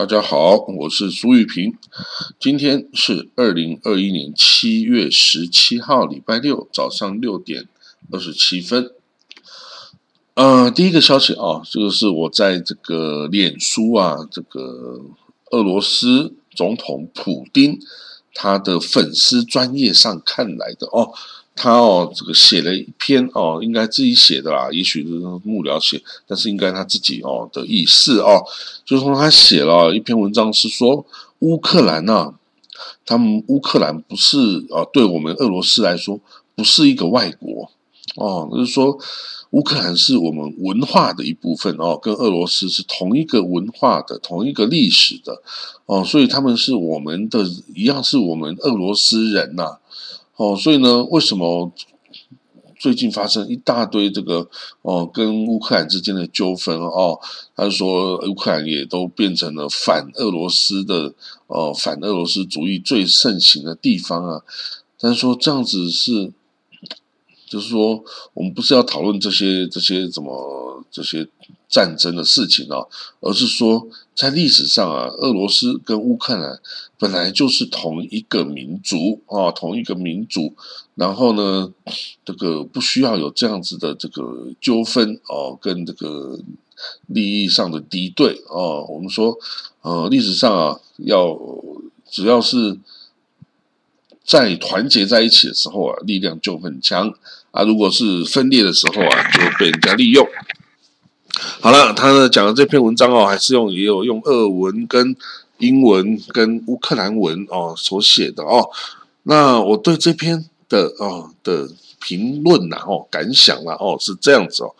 大家好，我是苏玉平。今天是二零二一年七月十七号，礼拜六早上六点二十七分。呃，第一个消息啊，这个是我在这个脸书啊，这个俄罗斯总统普丁他的粉丝专业上看来的哦。他哦，这个写了一篇哦，应该自己写的啦，也许是幕僚写，但是应该他自己哦的意思哦，就是说他写了一篇文章，是说乌克兰呐，他们乌克兰不是啊，对我们俄罗斯来说不是一个外国哦，就是说乌克兰是我们文化的一部分哦，跟俄罗斯是同一个文化的、同一个历史的哦，所以他们是我们的一样，是我们俄罗斯人呐。哦，所以呢，为什么最近发生一大堆这个哦，跟乌克兰之间的纠纷哦？他说乌克兰也都变成了反俄罗斯的哦，反俄罗斯主义最盛行的地方啊。但是说这样子是，就是说我们不是要讨论这些这些怎么这些战争的事情啊，而是说在历史上啊，俄罗斯跟乌克兰。本来就是同一个民族啊，同一个民族，然后呢，这个不需要有这样子的这个纠纷哦，跟这个利益上的敌对哦。我们说，呃，历史上啊，要只要是在团结在一起的时候啊，力量就很强啊；如果是分裂的时候啊，就被人家利用。好了，他呢讲的这篇文章哦，还是用也有用俄文跟。英文跟乌克兰文哦所写的哦，那我对这篇的哦的评论呐哦感想啦哦是这样子哦，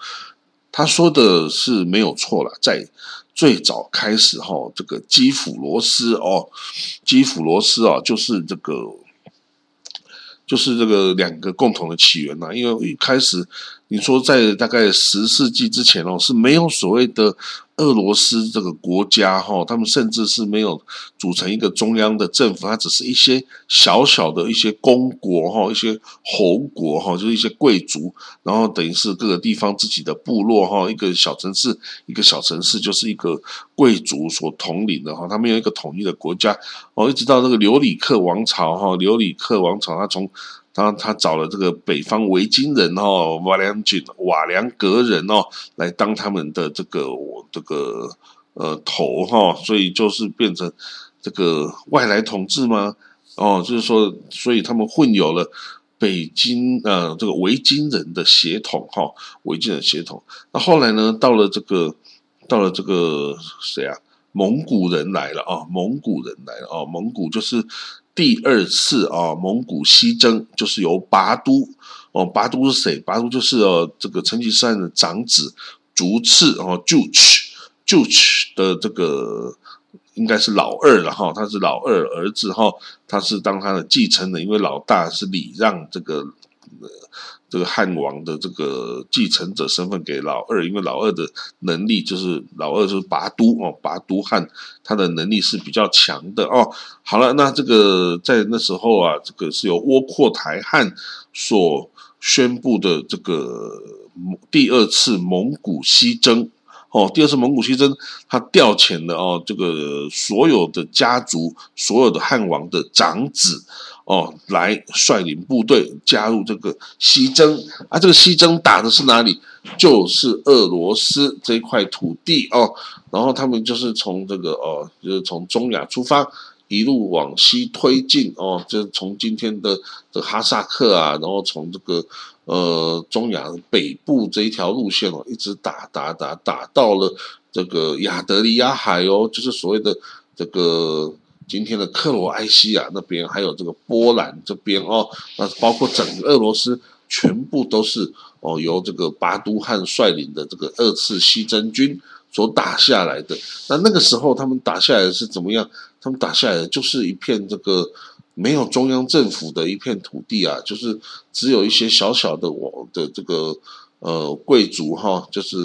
他说的是没有错了，在最早开始哈，这个基辅罗斯哦，基辅罗斯啊就是这个就是这个两个共同的起源呐，因为一开始你说在大概十世纪之前哦是没有所谓的。俄罗斯这个国家哈，他们甚至是没有组成一个中央的政府，它只是一些小小的一些公国哈，一些侯国哈，就是一些贵族，然后等于是各个地方自己的部落哈，一个小城市，一个小城市就是一个贵族所统领的哈，他们有一个统一的国家哦，一直到这个留里克王朝哈，留里克王朝他从。他他找了这个北方维京人哦，瓦良郡瓦良格人哦，来当他们的这个我这个呃头哈，所以就是变成这个外来统治吗？哦，就是说，所以他们混有了北京呃这个维京人的血统哈，维京人血统。那后来呢，到了这个到了这个谁啊？蒙古人来了啊，蒙古人来了啊，蒙古就是。第二次啊，蒙古西征就是由拔都哦，拔都是谁？拔都就是哦，这个成吉思汗的长子竹次哦，Juch，Juch 的这个应该是老二了哈，他是老二儿子哈，他是当他的继承人，因为老大是礼让这个。呃这个汉王的这个继承者身份给老二，因为老二的能力就是老二就是拔都哦，拔都汉他的能力是比较强的哦。好了，那这个在那时候啊，这个是由窝阔台汗所宣布的这个第二次蒙古西征哦，第二次蒙古西征，他调遣了哦，这个所有的家族，所有的汉王的长子。哦，来率领部队加入这个西征啊！这个西征打的是哪里？就是俄罗斯这一块土地哦。然后他们就是从这个哦，就是从中亚出发，一路往西推进哦，就是从今天的这哈萨克啊，然后从这个呃中亚北部这一条路线哦，一直打打打打到了这个亚得里亚海哦，就是所谓的这个。今天的克罗埃西亚那边，还有这个波兰这边哦，那包括整个俄罗斯，全部都是哦由这个巴都汉率领的这个二次西征军所打下来的。那那个时候他们打下来是怎么样？他们打下来就是一片这个没有中央政府的一片土地啊，就是只有一些小小的我的这个呃贵族哈，就是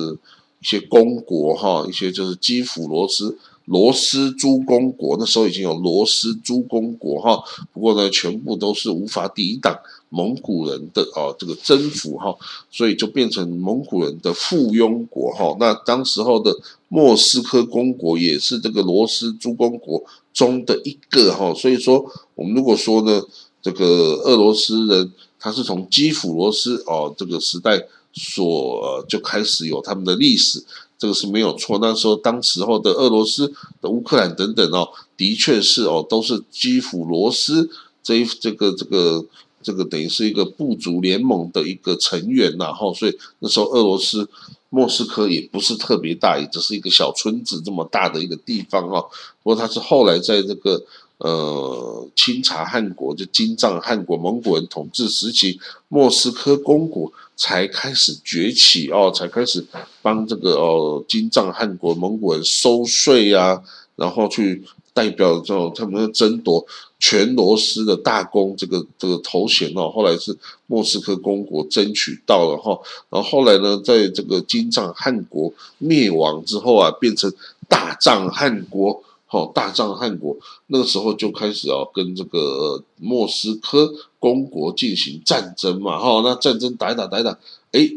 一些公国哈，一些就是基辅罗斯。罗斯诸公国那时候已经有罗斯诸公国哈，不过呢，全部都是无法抵挡蒙古人的哦这个征服哈，所以就变成蒙古人的附庸国哈。那当时候的莫斯科公国也是这个罗斯诸公国中的一个哈。所以说，我们如果说呢，这个俄罗斯人他是从基辅罗斯哦这个时代所就开始有他们的历史。这个是没有错。那时候，当时候的俄罗斯、的乌克兰等等哦，的确是哦，都是基辅罗斯这一这个这个这个等于是一个部族联盟的一个成员呐。哈，所以那时候俄罗斯莫斯科也不是特别大，也只是一个小村子这么大的一个地方哦。不过它是后来在这个呃清查汗国，就金藏汗国蒙古人统治时期，莫斯科公国。才开始崛起哦，才开始帮这个哦金藏汗国蒙古人收税呀，然后去代表这种他们争夺全罗斯的大公这个这个头衔哦。后来是莫斯科公国争取到了哈，然后后来呢，在这个金帐汗国灭亡之后啊，变成大帐汗国。好，大帐汗国那个时候就开始哦，跟这个莫斯科公国进行战争嘛。哈，那战争打一打打一打，哎，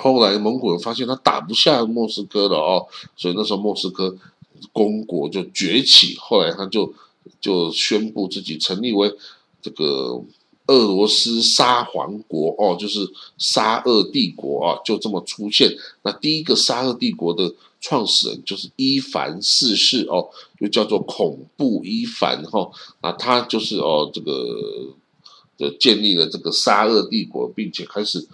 后来蒙古人发现他打不下莫斯科了哦，所以那时候莫斯科公国就崛起。后来他就就宣布自己成立为这个俄罗斯沙皇国哦，就是沙俄帝国啊，就这么出现。那第一个沙俄帝国的。创始人就是伊凡四世哦，又叫做恐怖伊凡哈，那他就是哦这个呃建立了这个沙俄帝国，并且开始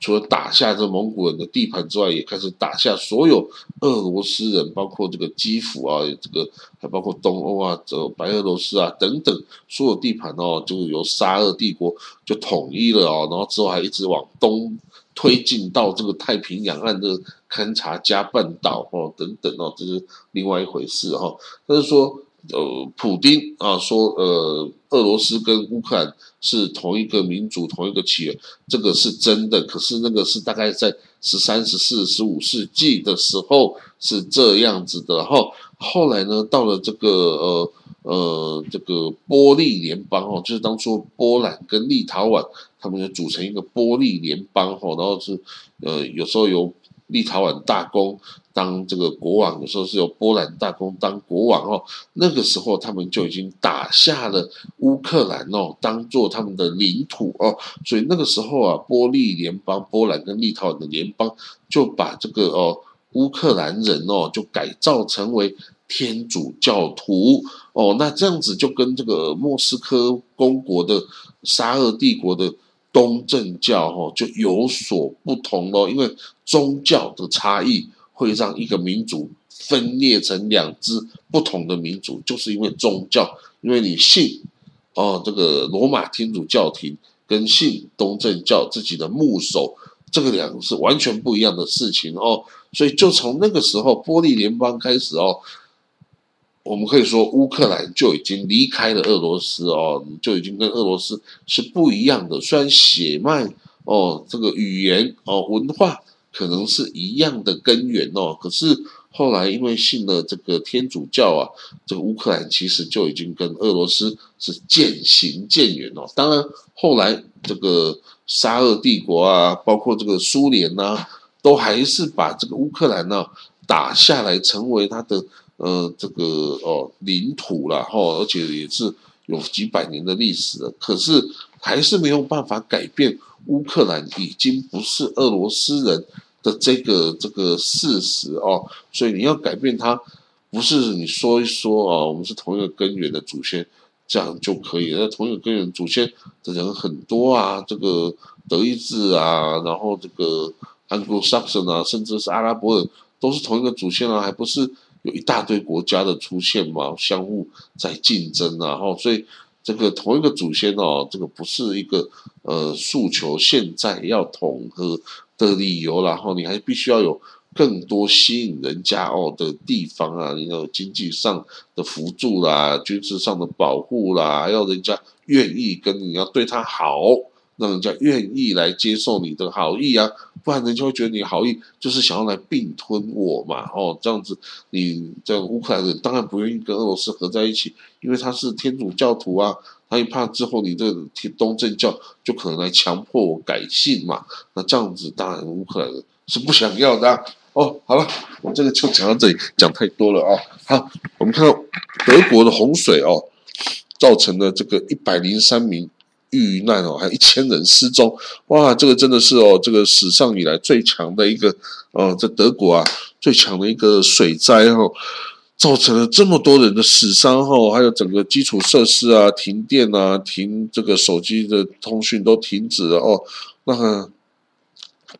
除了打下这蒙古人的地盘之外，也开始打下所有俄罗斯人，包括这个基辅啊，这个还包括东欧啊，这白俄罗斯啊等等所有地盘哦，就是由沙俄帝国就统一了哦，然后之后还一直往东。推进到这个太平洋岸的勘察加半岛哦等等哦，这是另外一回事哈。但是说呃，普丁啊说呃，俄罗斯跟乌克兰是同一个民族、同一个起源，这个是真的。可是那个是大概在十三、十四、十五世纪的时候是这样子的哈。后来呢，到了这个呃。呃，这个波利联邦哦，就是当初波兰跟立陶宛他们就组成一个波利联邦哦，然后是呃有时候由立陶宛大公当这个国王，有时候是由波兰大公当国王哦。那个时候他们就已经打下了乌克兰哦，当做他们的领土哦。所以那个时候啊，波利联邦波兰跟立陶宛的联邦就把这个哦乌克兰人哦就改造成为。天主教徒哦，那这样子就跟这个莫斯科公国的沙俄帝国的东正教哦就有所不同咯，因为宗教的差异会让一个民族分裂成两支不同的民族，就是因为宗教，因为你信哦这个罗马天主教廷跟信东正教自己的牧首，这个两个是完全不一样的事情哦，所以就从那个时候波利联邦开始哦。我们可以说，乌克兰就已经离开了俄罗斯哦，就已经跟俄罗斯是不一样的。虽然血脉哦，这个语言哦，文化可能是一样的根源哦，可是后来因为信了这个天主教啊，这个乌克兰其实就已经跟俄罗斯是渐行渐远哦。当然，后来这个沙俄帝国啊，包括这个苏联呐，都还是把这个乌克兰呢打下来，成为他的。呃，这个哦，领土了哈，而且也是有几百年的历史了，可是还是没有办法改变乌克兰已经不是俄罗斯人的这个这个事实哦。所以你要改变它，不是你说一说啊，我们是同一个根源的祖先，这样就可以。那同一个根源祖先的人很多啊，这个德意志啊，然后这个 Anglo-Saxon 啊，甚至是阿拉伯人，都是同一个祖先啊，还不是？有一大堆国家的出现嘛，相互在竞争啊，哈，所以这个同一个祖先哦，这个不是一个呃诉求现在要统合的理由，然后你还必须要有更多吸引人家哦的地方啊，你要经济上的辅助啦，军事上的保护啦，要人家愿意跟你要对他好让人家愿意来接受你的好意啊，不然人家会觉得你好意就是想要来并吞我嘛，哦，这样子，你这乌克兰人当然不愿意跟俄罗斯合在一起，因为他是天主教徒啊，他一怕之后你这天东正教就可能来强迫我改信嘛，那这样子当然乌克兰人是不想要的。哦，好了，我这个就讲到这里，讲太多了啊。好，我们看到德国的洪水哦，造成了这个一百零三名遇难哦，还有一千人失踪。哇，这个真的是哦，这个史上以来最强的一个哦，在德国啊最强的一个水灾哦，造成了这么多人的死伤哦，还有整个基础设施啊停电啊，停这个手机的通讯都停止了哦，那。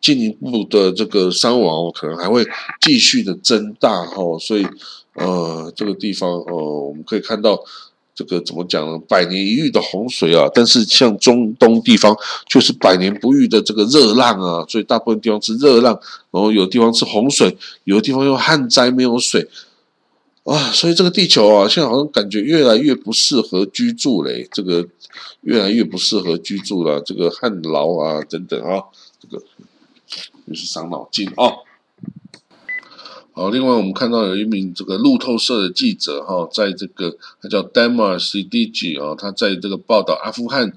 进一步的这个伤亡哦可能还会继续的增大哈，所以呃这个地方呃我们可以看到这个怎么讲呢？百年一遇的洪水啊，但是像中东地方却是百年不遇的这个热浪啊，所以大部分地方是热浪，然后有地方是洪水，有的地方又旱灾没有水啊，所以这个地球啊，现在好像感觉越来越不适合居住嘞，这个越来越不适合居住了，这个旱涝啊等等啊，这个。就是伤脑筋啊。好，另外我们看到有一名这个路透社的记者哈，在这个他叫 Damar CDG 啊，他在这个报道阿富汗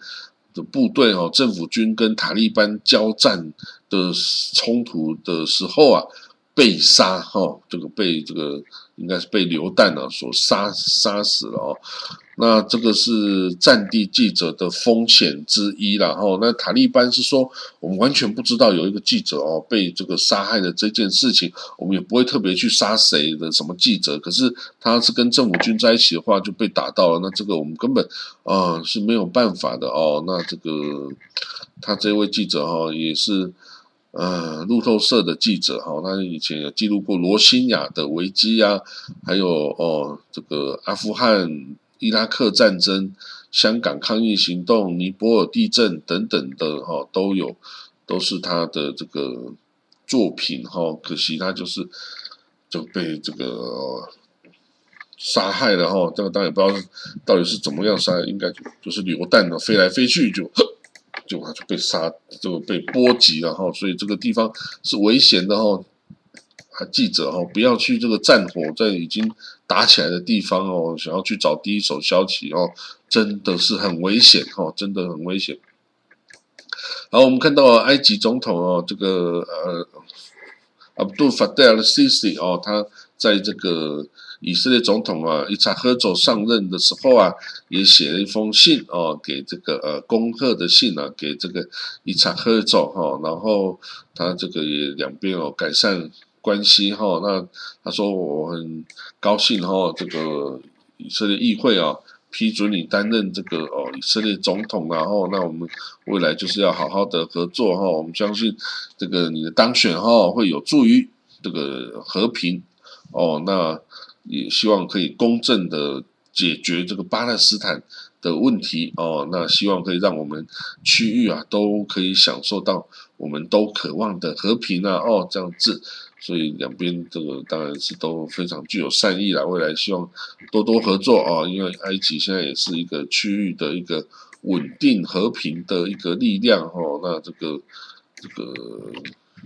的部队哈，政府军跟塔利班交战的冲突的时候啊，被杀哈，这个被这个应该是被流弹啊所杀杀死了哦。那这个是战地记者的风险之一了哦。那塔利班是说，我们完全不知道有一个记者哦被这个杀害的这件事情，我们也不会特别去杀谁的什么记者。可是他是跟政府军在一起的话，就被打到了。那这个我们根本啊是没有办法的哦。那这个他这位记者哈也是呃路透社的记者哈，他以前有记录过罗兴亚的危机啊，还有哦这个阿富汗。伊拉克战争、香港抗议行动、尼泊尔地震等等的哈都有，都是他的这个作品哈。可惜他就是就被这个杀害了哈。这个当然也不知道到底是怎么样杀，应该就就是流弹的飞来飞去就就他就被杀，就被波及了哈。所以这个地方是危险的哈。记者哈，不要去这个战火在已经打起来的地方哦，想要去找第一手消息哦，真的是很危险哦，真的很危险。好，我们看到埃及总统哦，这个呃，Abdul Fattah al-Sisi 哦，他在这个以色列总统啊伊查赫走上任的时候啊，也写了一封信哦，给这个呃恭贺的信啊，给这个伊查赫走哈，然后他这个也两边哦改善。关系哈，那他说我很高兴哈，这个以色列议会啊批准你担任这个哦以色列总统，然后那我们未来就是要好好的合作哈，我们相信这个你的当选哈会有助于这个和平哦，那也希望可以公正的解决这个巴勒斯坦的问题哦，那希望可以让我们区域啊都可以享受到我们都渴望的和平啊哦这样子。所以两边这个当然是都非常具有善意啦，未来希望多多合作啊，因为埃及现在也是一个区域的一个稳定和平的一个力量哦，那这个这个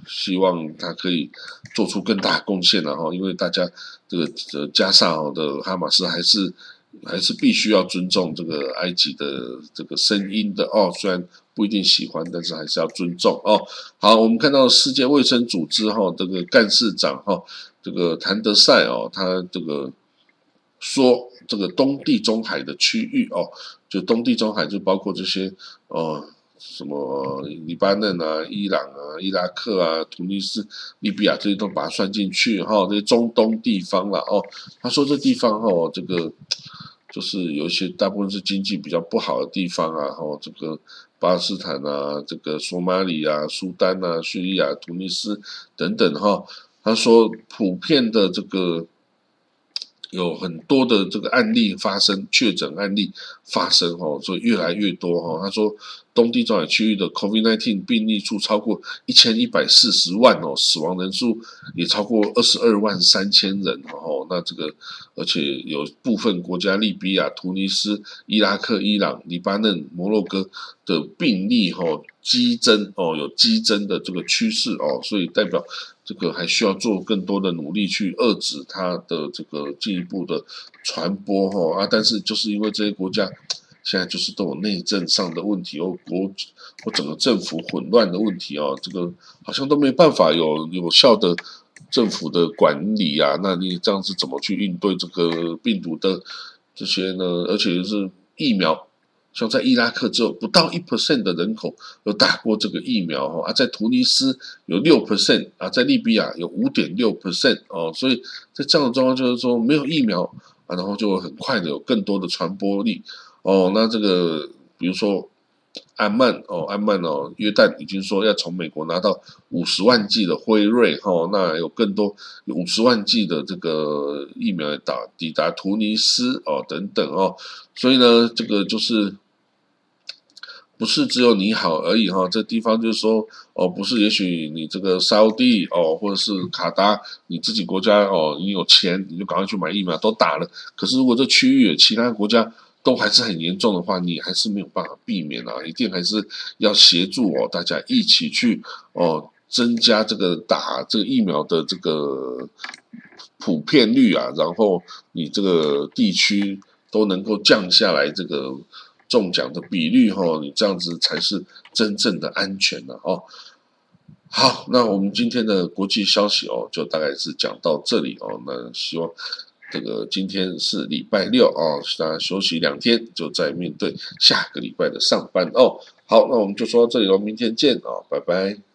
希望他可以做出更大贡献了哈，因为大家这个呃加上的哈马斯还是。还是必须要尊重这个埃及的这个声音的哦，虽然不一定喜欢，但是还是要尊重哦。好，我们看到世界卫生组织哈这个干事长哈这个谭德赛哦，他这个说这个东地中海的区域哦，就东地中海就包括这些哦什么黎巴嫩啊、伊朗啊、伊拉克啊、突尼斯、利比亚这些都把它算进去哈，这些中东地方了哦。他说这地方哈这个。就是有一些大部分是经济比较不好的地方啊，哈，这个巴勒斯坦啊，这个索马里啊、苏丹啊、叙利亚、突尼斯等等哈。他说，普遍的这个有很多的这个案例发生，确诊案例发生哦，所以越来越多哦。他说，东地中海区域的 COVID-19 病例数超过一千一百四十万哦，死亡人数也超过二十二万三千人哦。那这个，而且有部分国家，利比亚、突尼斯、伊拉克、伊朗、黎巴嫩、摩洛哥的病例哈激增哦，有激增的这个趋势哦，所以代表。这个还需要做更多的努力去遏制它的这个进一步的传播哈啊！但是就是因为这些国家现在就是都有内政上的问题哦，国或整个政府混乱的问题哦，这个好像都没办法有有效的政府的管理啊。那你这样子怎么去应对这个病毒的这些呢？而且是疫苗。像在伊拉克只有不到一 percent 的人口有打过这个疫苗哈，而在突尼斯有六 percent 啊，在利比亚有五点六 percent 哦，所以在这样的状况就是说没有疫苗啊，然后就很快的有更多的传播力哦。那这个比如说安曼哦，安曼哦，约旦已经说要从美国拿到五十万剂的辉瑞哈，那有更多五十万剂的这个疫苗打抵达突尼斯哦等等哦，所以呢，这个就是。不是只有你好而已哈，这地方就是说哦，不是，也许你这个沙地哦，或者是卡达，你自己国家哦，你有钱你就赶快去买疫苗都打了。可是如果这区域其他国家都还是很严重的话，你还是没有办法避免啊，一定还是要协助哦，大家一起去哦，增加这个打这个疫苗的这个普遍率啊，然后你这个地区都能够降下来这个。中奖的比率哈，你这样子才是真正的安全的哦。好，那我们今天的国际消息哦，就大概是讲到这里哦。那希望这个今天是礼拜六哦，大家休息两天，就在面对下个礼拜的上班哦。好，那我们就说到这里喽，明天见哦，拜拜。